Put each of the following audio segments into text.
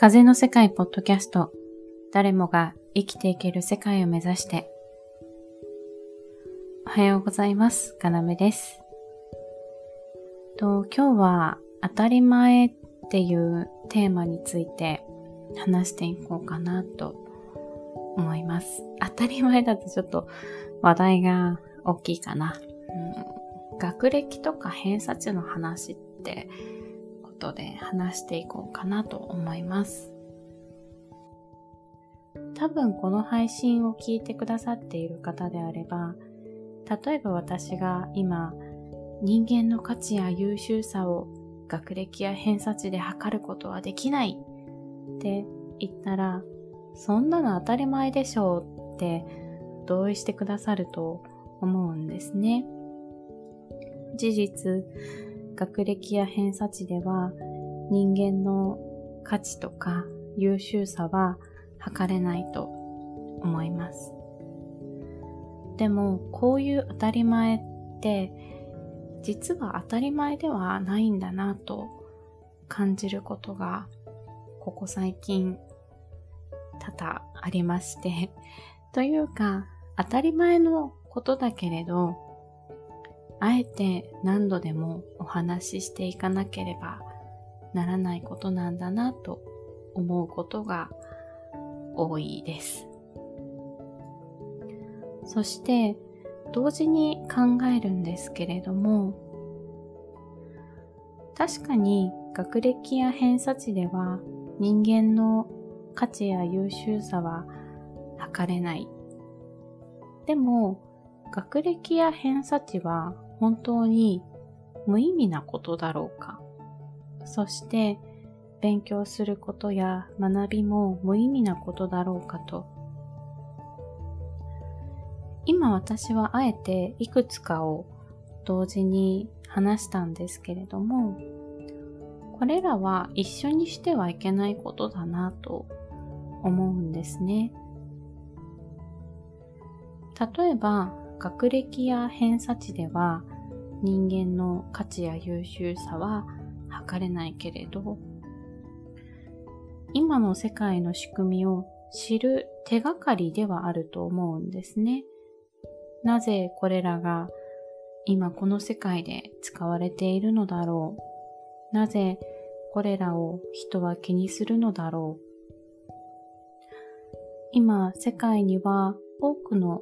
風の世界ポッドキャスト。誰もが生きていける世界を目指して。おはようございます。かなめです。と今日は当たり前っていうテーマについて話していこうかなと思います。当たり前だとちょっと話題が大きいかな、うん、学歴とか偏差値の話ってことで話していこうかなと思います。多分この配信を聞いてくださっている方であれば、例えば私が今、人間の価値や優秀さを学歴や偏差値で測ることはできないって言ったら、そんなの当たり前でしょうって同意してくださると思うんですね。事実、学歴や偏差値では人間の価値とか優秀さは測れないと思います。でもこういう当たり前って実は当たり前ではないんだなと感じることがここ最近多々ありましてというか当たり前のことだけれどあえて何度でもお話ししていかなければならないことなんだなと思うことが多いです。そして同時に考えるんですけれども確かに学歴や偏差値では人間の価値や優秀さは測れない。でも学歴や偏差値は本当に無意味なことだろうか。そして勉強することや学びも無意味なことだろうかと。今私はあえていくつかを同時に話したんですけれどもこれらは一緒にしてはいけないことだなと思うんですね。例えば学歴や偏差値では人間の価値や優秀さは測れないけれど今の世界の仕組みを知る手がかりではあると思うんですね。なぜこれらが今この世界で使われているのだろう？なぜこれらを人は気にするのだろう？今世界には多くの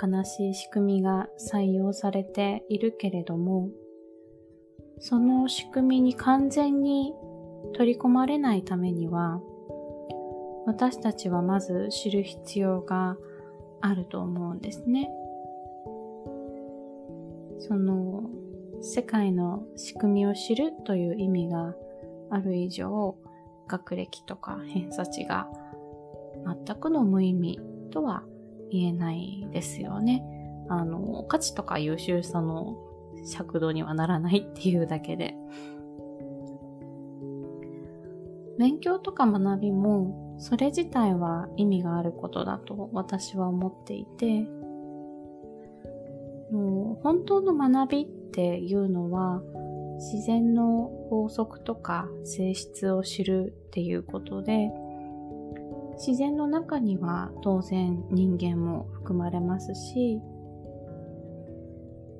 悲しい仕組みが採用されているけれども、その仕組みに完全に取り込まれないためには、私たちはまず知る必要があると思うんですね。その世界の仕組みを知るという意味がある以上、学歴とか偏差値が全くの無意味とは言えないですよね。あの、価値とか優秀さの尺度にはならないっていうだけで。勉強とか学びも、それ自体は意味があることだと私は思っていて、もう本当の学びっていうのは、自然の法則とか性質を知るっていうことで、自然の中には当然人間も含まれますし、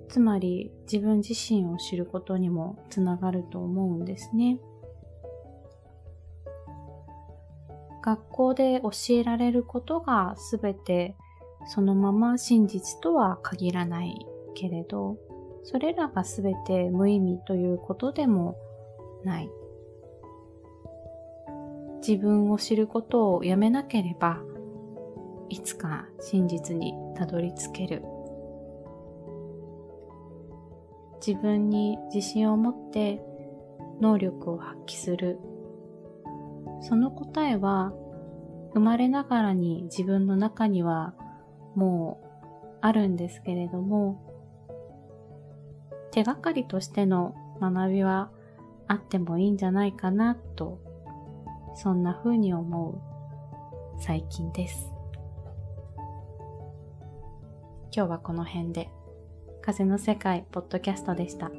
つまり自分自身を知ることにもつながると思うんですね。学校で教えられることがすべてそのまま真実とは限らないけれど、それらがすべて無意味ということでもない。自分を知ることをやめなければ、いつか真実にたどり着ける。自分に自信を持って能力を発揮する。その答えは生まれながらに自分の中にはもうあるんですけれども、手がかりとしての学びはあってもいいんじゃないかなとそんな風に思う最近です。今日はこの辺で風の世界ポッドキャストでした。